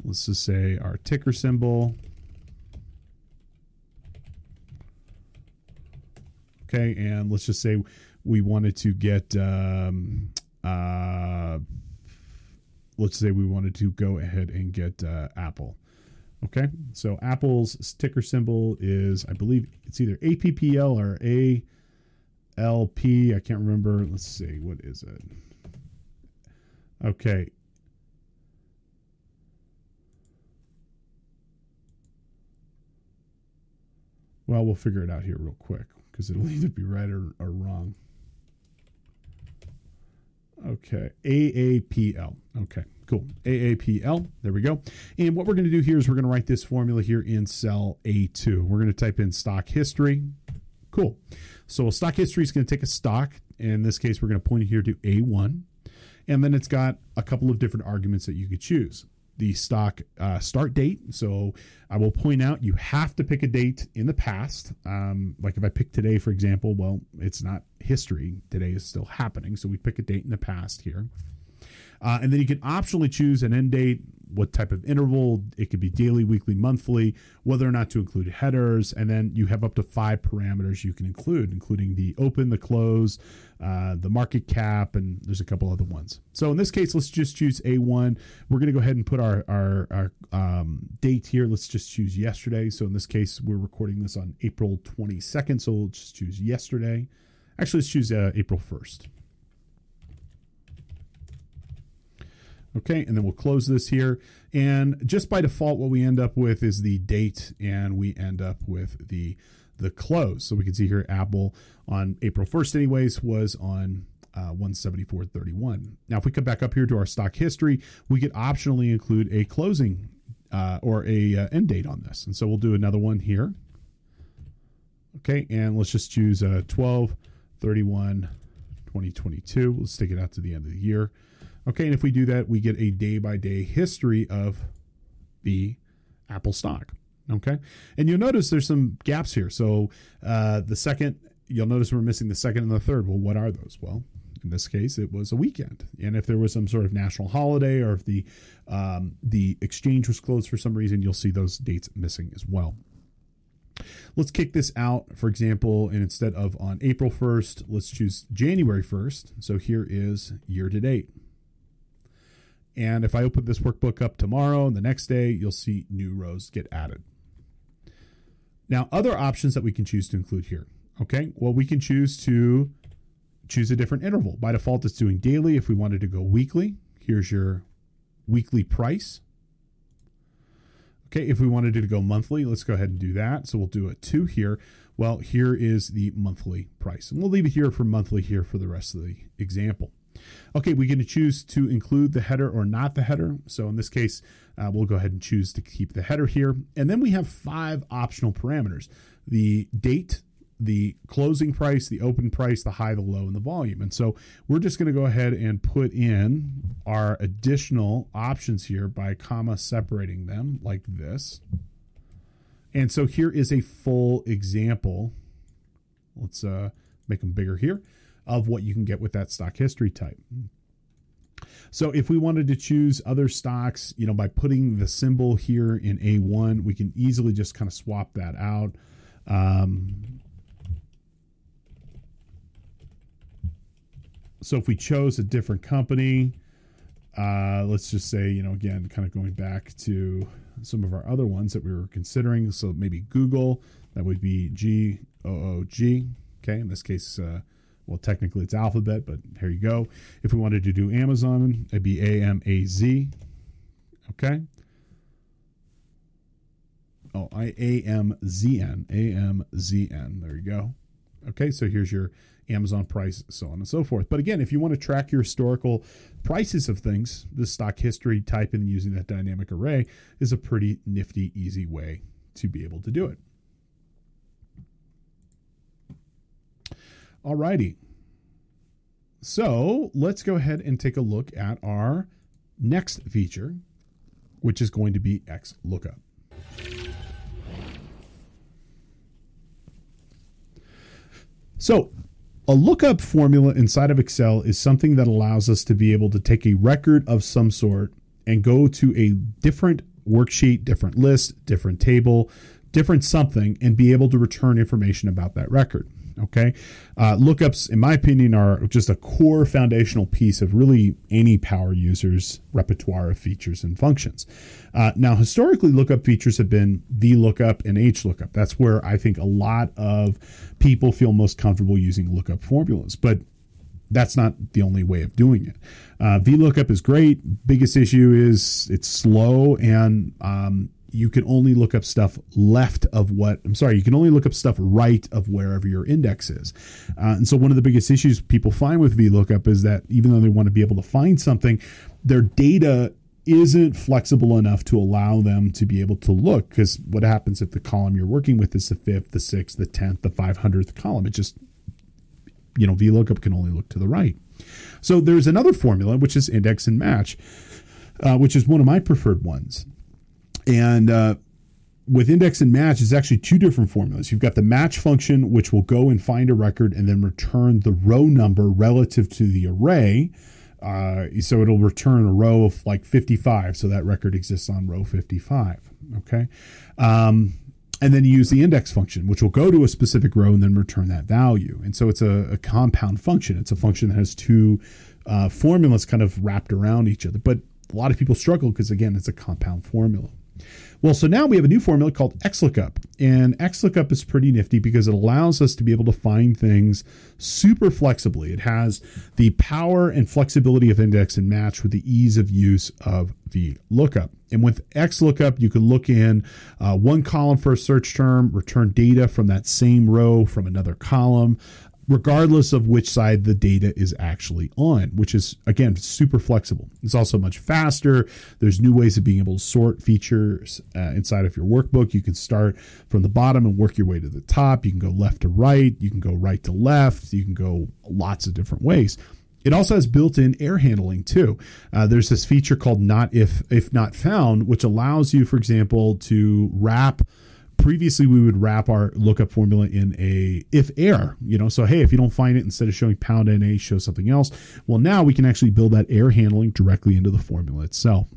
let's just say, our ticker symbol. Okay, and let's just say we wanted to get, um, uh, let's say we wanted to go ahead and get uh, Apple. Okay, so Apple's ticker symbol is, I believe, it's either APPL or ALP. I can't remember. Let's see, what is it? Okay. Well, we'll figure it out here real quick because it'll either be right or, or wrong. Okay, AAPL. Okay, cool. AAPL. There we go. And what we're going to do here is we're going to write this formula here in cell A2. We're going to type in stock history. Cool. So stock history is going to take a stock. In this case, we're going to point it here to A1. And then it's got a couple of different arguments that you could choose the stock uh, start date. So I will point out you have to pick a date in the past. Um, like if I pick today, for example, well, it's not history. Today is still happening. So we pick a date in the past here. Uh, and then you can optionally choose an end date, what type of interval. It could be daily, weekly, monthly, whether or not to include headers. And then you have up to five parameters you can include, including the open, the close, uh, the market cap, and there's a couple other ones. So in this case, let's just choose A1. We're going to go ahead and put our, our, our um, date here. Let's just choose yesterday. So in this case, we're recording this on April 22nd. So we'll just choose yesterday. Actually, let's choose uh, April 1st. Okay, and then we'll close this here. And just by default, what we end up with is the date, and we end up with the the close. So we can see here Apple on April 1st, anyways, was on uh, 174.31. Now, if we come back up here to our stock history, we could optionally include a closing uh, or a uh, end date on this. And so we'll do another one here. Okay, and let's just choose uh, 12 31 2022. Let's take it out to the end of the year. Okay, and if we do that, we get a day by day history of the Apple stock. Okay, and you'll notice there's some gaps here. So uh, the second, you'll notice we're missing the second and the third. Well, what are those? Well, in this case, it was a weekend, and if there was some sort of national holiday or if the um, the exchange was closed for some reason, you'll see those dates missing as well. Let's kick this out, for example, and instead of on April 1st, let's choose January 1st. So here is year to date. And if I open this workbook up tomorrow and the next day, you'll see new rows get added. Now, other options that we can choose to include here. Okay, well, we can choose to choose a different interval. By default, it's doing daily. If we wanted to go weekly, here's your weekly price. Okay, if we wanted to go monthly, let's go ahead and do that. So we'll do a two here. Well, here is the monthly price. And we'll leave it here for monthly here for the rest of the example. Okay, we can choose to include the header or not the header. So in this case, uh, we'll go ahead and choose to keep the header here. And then we have five optional parameters. The date, the closing price, the open price, the high, the low, and the volume. And so we're just going to go ahead and put in our additional options here by comma separating them like this. And so here is a full example. Let's uh, make them bigger here of what you can get with that stock history type. So if we wanted to choose other stocks, you know, by putting the symbol here in A1, we can easily just kind of swap that out. Um, so if we chose a different company, uh, let's just say, you know, again, kind of going back to some of our other ones that we were considering. So maybe Google, that would be G O O G. Okay, in this case, uh, well, technically it's alphabet, but here you go. If we wanted to do Amazon, it'd be A M A Z. Okay. Oh, I A M Z N. A M Z N. There you go. Okay, so here's your Amazon price, so on and so forth. But again, if you want to track your historical prices of things, the stock history type in using that dynamic array is a pretty nifty, easy way to be able to do it. Alrighty. So let's go ahead and take a look at our next feature, which is going to be XLOOKUP. So a lookup formula inside of Excel is something that allows us to be able to take a record of some sort and go to a different worksheet, different list, different table, different something, and be able to return information about that record. Okay. Uh, lookups, in my opinion, are just a core foundational piece of really any power user's repertoire of features and functions. Uh, now, historically, lookup features have been VLOOKUP and HLOOKUP. That's where I think a lot of people feel most comfortable using lookup formulas. But that's not the only way of doing it. Uh, VLOOKUP is great. Biggest issue is it's slow and um, you can only look up stuff left of what I'm sorry, you can only look up stuff right of wherever your index is. Uh, and so one of the biggest issues people find with VLOOKUP is that even though they want to be able to find something, their data isn't flexible enough to allow them to be able to look because what happens if the column you're working with is the fifth, the sixth, the tenth, the five hundredth column? It just you know VLOOKUP can only look to the right. So there's another formula which is index and match, uh, which is one of my preferred ones. And uh, with index and match, it's actually two different formulas. You've got the match function, which will go and find a record and then return the row number relative to the array. Uh, so it'll return a row of like 55. So that record exists on row 55. Okay. Um, and then you use the index function, which will go to a specific row and then return that value. And so it's a, a compound function. It's a function that has two uh, formulas kind of wrapped around each other. But a lot of people struggle because, again, it's a compound formula. Well, so now we have a new formula called XLOOKUP. And XLOOKUP is pretty nifty because it allows us to be able to find things super flexibly. It has the power and flexibility of index and match with the ease of use of the lookup. And with XLOOKUP, you can look in uh, one column for a search term, return data from that same row from another column, regardless of which side the data is actually on, which is again super flexible. It's also much faster. There's new ways of being able to sort features uh, inside of your workbook. You can start from the bottom and work your way to the top. You can go left to right. You can go right to left. You can go lots of different ways. It also has built-in error handling too. Uh, there's this feature called not if if not found, which allows you, for example, to wrap previously we would wrap our lookup formula in a if error you know? So hey if you don't find it instead of showing pound na show something else. Well now we can actually build that error handling directly into the formula itself.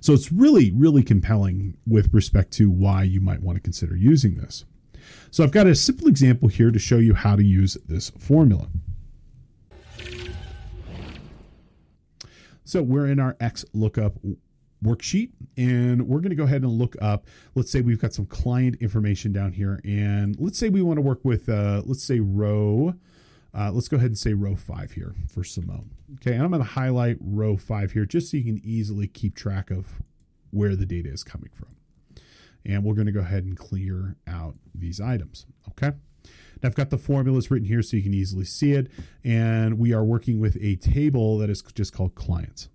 So it's really really compelling with respect to why you might want to consider using this. So i've got a simple example here to show you how to use this formula. So we're in our x lookup worksheet and we're going to go ahead and look up let's say we've got some client information down here and let's say we want to work with uh, let's say row uh, let's go ahead and say row five here for Simone okay? And I'm going to highlight row five here just so you can easily keep track of where the data is coming from. And we're going to go ahead and clear out these items okay? Now I've got the formulas written here so you can easily see it and we are working with a table that is just called clients.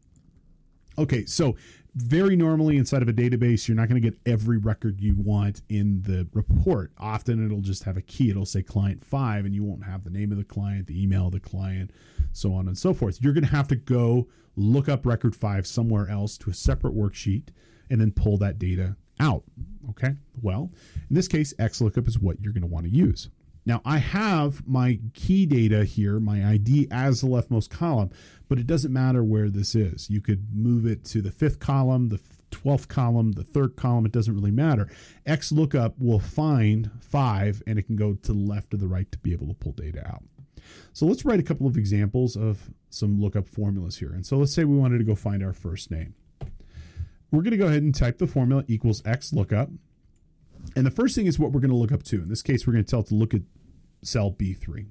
Okay, so very normally inside of a database, you're not going to get every record you want in the report. Often it'll just have a key. It'll say client five, and you won't have the name of the client, the email of the client, so on and so forth. You're going to have to go look up record five somewhere else to a separate worksheet and then pull that data out. Okay, well, in this case, XLOOKUP is what you're going to want to use. Now I have my key data here, my ID as the leftmost column, but it doesn't matter where this is. You could move it to the fifth column, the 12th column, the third column, it doesn't really matter. X lookup will find five and it can go to the left or the right to be able to pull data out. So let's write a couple of examples of some lookup formulas here. And so let's say we wanted to go find our first name. We're going to go ahead and type the formula equals X lookup. And the first thing is what we're going to look up to. In this case, we're going to tell it to look at cell B3.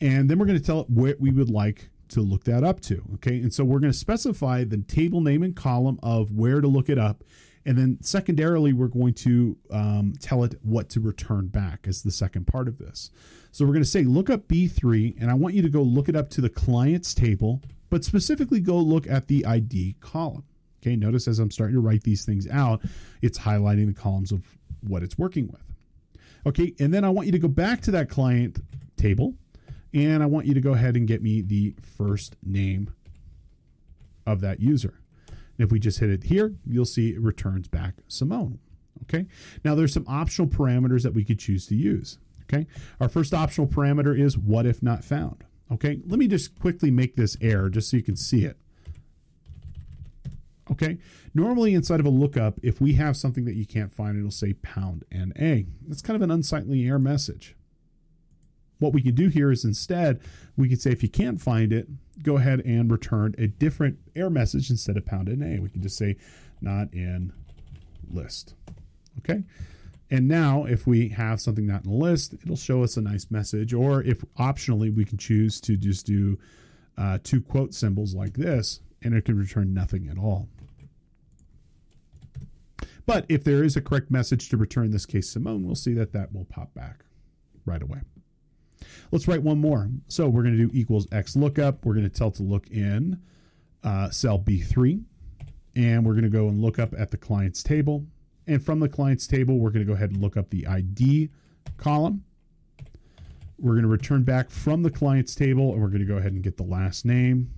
And then we're going to tell it what we would like to look that up to. Okay. And so we're going to specify the table name and column of where to look it up. And then secondarily, we're going to um, tell it what to return back as the second part of this. So we're going to say look up B3, and I want you to go look it up to the client's table, but specifically go look at the ID column. Okay, notice as I'm starting to write these things out, it's highlighting the columns of what it's working with. Okay, and then I want you to go back to that client table and I want you to go ahead and get me the first name of that user. And if we just hit it here, you'll see it returns back Simone. Okay, now there's some optional parameters that we could choose to use. Okay, our first optional parameter is what if not found. Okay, let me just quickly make this error just so you can see it. Okay. Normally, inside of a lookup, if we have something that you can't find, it'll say pound NA. That's kind of an unsightly error message. What we can do here is instead, we can say if you can't find it, go ahead and return a different error message instead of pound NA. We can just say not in list. Okay. And now, if we have something not in the list, it'll show us a nice message. Or if optionally, we can choose to just do uh, two quote symbols like this, and it can return nothing at all. But if there is a correct message to return this case Simone, we'll see that that will pop back right away. Let's write one more. So we're going to do equals X lookup. We're going to tell to look in uh, cell B3. And we're going to go and look up at the client's table. And from the client's table, we're going to go ahead and look up the ID column. We're going to return back from the client's table and we're going to go ahead and get the last name.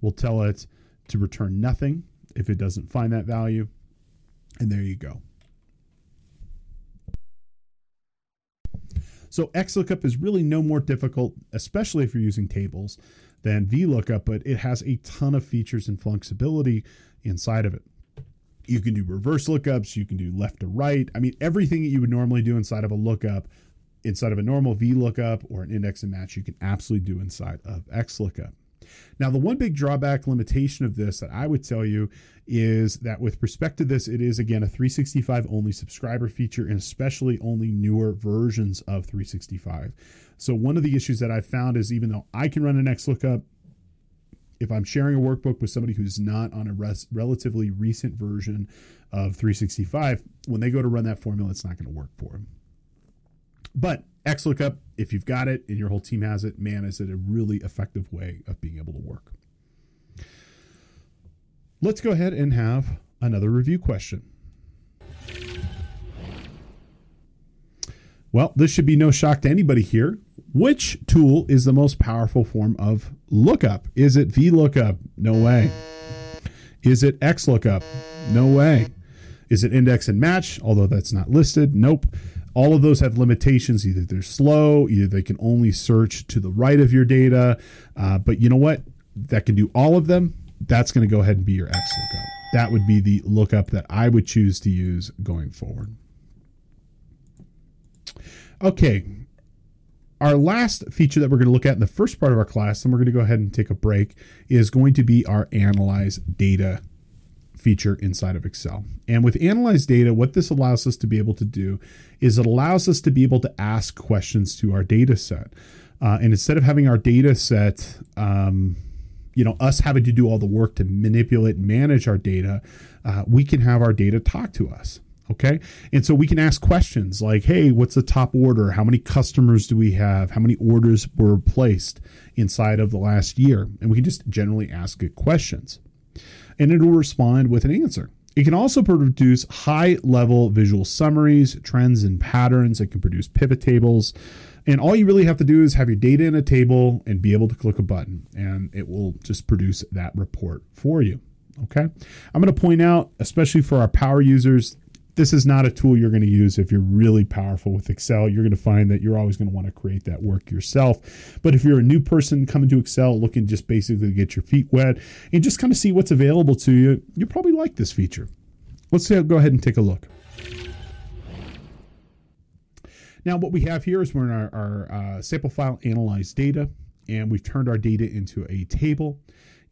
We'll tell it to return nothing if it doesn't find that value. And there you go. So XLOOKUP is really no more difficult, especially if you're using tables, than VLOOKUP, but it has a ton of features and flexibility inside of it. You can do reverse lookups, you can do left to right. I mean, everything that you would normally do inside of a lookup, inside of a normal VLOOKUP or an index and match, you can absolutely do inside of XLOOKUP. Now, the one big drawback limitation of this that I would tell you is that with respect to this, it is again a 365 only subscriber feature and especially only newer versions of 365. So, one of the issues that I've found is even though I can run an XLOOKUP, if I'm sharing a workbook with somebody who's not on a res- relatively recent version of 365, when they go to run that formula, it's not going to work for them. But XLOOKUP, if you've got it and your whole team has it, man, is it a really effective way of being able to work. Let's go ahead and have another review question. Well, this should be no shock to anybody here. Which tool is the most powerful form of lookup? Is it VLOOKUP? No way. Is it XLOOKUP? No way. Is it index and match? Although that's not listed. Nope. All of those have limitations. Either they're slow, either they can only search to the right of your data. Uh, but you know what? That can do all of them. That's going to go ahead and be your XLOOKUP. That would be the lookup that I would choose to use going forward. Okay, our last feature that we're going to look at in the first part of our class, and we're going to go ahead and take a break, is going to be our analyze data feature inside of Excel. And with analyze data, what this allows us to be able to do is it allows us to be able to ask questions to our data set. Uh, and instead of having our data set, um, you know, us having to do all the work to manipulate and manage our data, uh, we can have our data talk to us. Okay. And so we can ask questions like, hey, what's the top order? How many customers do we have? How many orders were placed inside of the last year? And we can just generally ask it questions. And it'll respond with an answer. It can also produce high level visual summaries, trends, and patterns. It can produce pivot tables. And all you really have to do is have your data in a table and be able to click a button, and it will just produce that report for you. Okay. I'm going to point out, especially for our power users, this is not a tool you're going to use if you're really powerful with Excel. You're going to find that you're always going to want to create that work yourself. But if you're a new person coming to Excel looking just basically to get your feet wet and just kind of see what's available to you, you probably like this feature. Let's go ahead and take a look. Now, what we have here is we're in our, our uh, sample file analyze data, and we've turned our data into a table.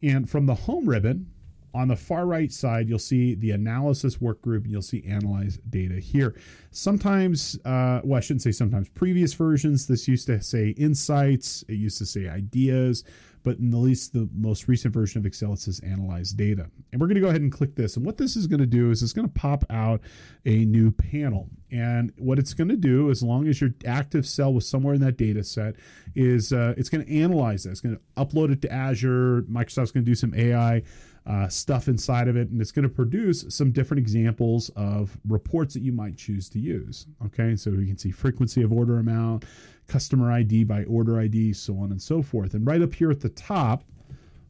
And from the home ribbon, on the far right side, you'll see the analysis work group you'll see analyze data here. Sometimes, uh, well, I shouldn't say sometimes, previous versions, this used to say insights, it used to say ideas, but in the least the most recent version of Excel, it says analyze data. And we're going to go ahead and click this. And what this is going to do is it's going to pop out a new panel. And what it's going to do, as long as your active cell was somewhere in that data set, is uh, it's going to analyze that. It's going to upload it to Azure. Microsoft's going to do some AI uh, stuff inside of it, and it's going to produce some different examples of reports that you might choose to use. Okay, so you can see frequency of order amount, customer ID by order ID, so on and so forth. And right up here at the top,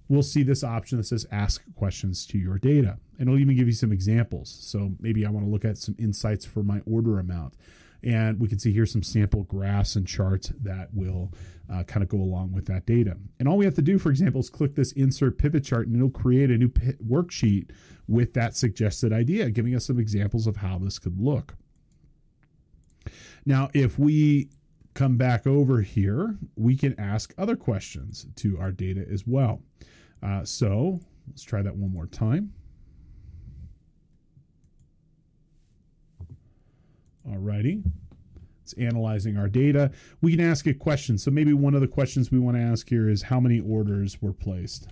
we'll see this option that says ask questions to your data. And it'll even give you some examples. So maybe I want to look at some insights for my order amount. And we can see here some sample graphs and charts that will uh, kind of go along with that data. And all we have to do, for example, is click this insert pivot chart and it'll create a new p- worksheet with that suggested idea, giving us some examples of how this could look. Now, if we come back over here, we can ask other questions to our data as well. Uh, so let's try that one more time. Alrighty. It's analyzing our data. We can ask it questions. So maybe one of the questions we want to ask here is how many orders were placed?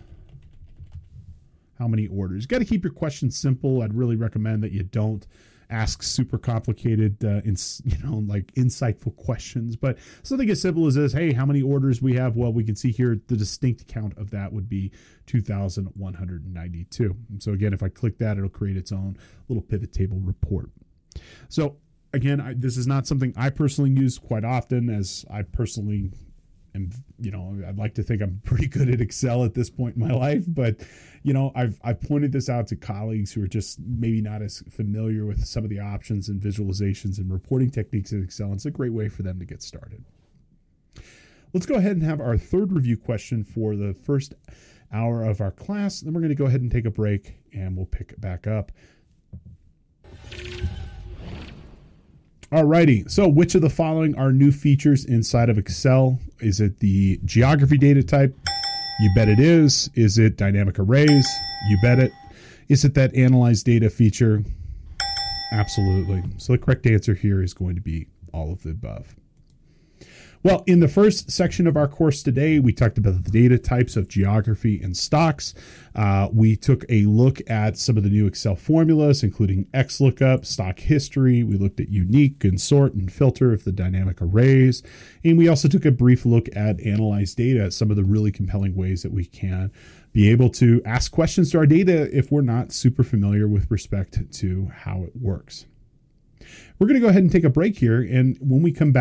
How many orders? You got to keep your questions simple. I'd really recommend that you don't ask super complicated, uh, ins- you know, like insightful questions. But something as simple as this: Hey, how many orders we have? Well, we can see here the distinct count of that would be 2,192. So again, if I click that, it'll create its own little pivot table report. So again, I, this is not something I personally use quite often, as I personally am. You know, I'd like to think I'm pretty good at Excel at this point in my life, but you know, I've I've pointed this out to colleagues who are just maybe not as familiar with some of the options and visualizations and reporting techniques in Excel. And it's a great way for them to get started. Let's go ahead and have our third review question for the first hour of our class. Then we're going to go ahead and take a break and we'll pick it back up. Alrighty, so which of the following are new features inside of Excel? Is it the geography data type? You bet it is. Is it dynamic arrays? You bet it. Is it that analyze data feature? Absolutely. So the correct answer here is going to be all of the above. Well, in the first section of our course today, we talked about the data types of geography and stocks. Uh, we took a look at some of the new Excel formulas, including XLOOKUP, stock history. We looked at unique and sort and filter of the dynamic arrays. And we also took a brief look at analyze data, some of the really compelling ways that we can be able to ask questions to our data if we're not super familiar with respect to how it works. We're going to go ahead and take a break here. And when we come back,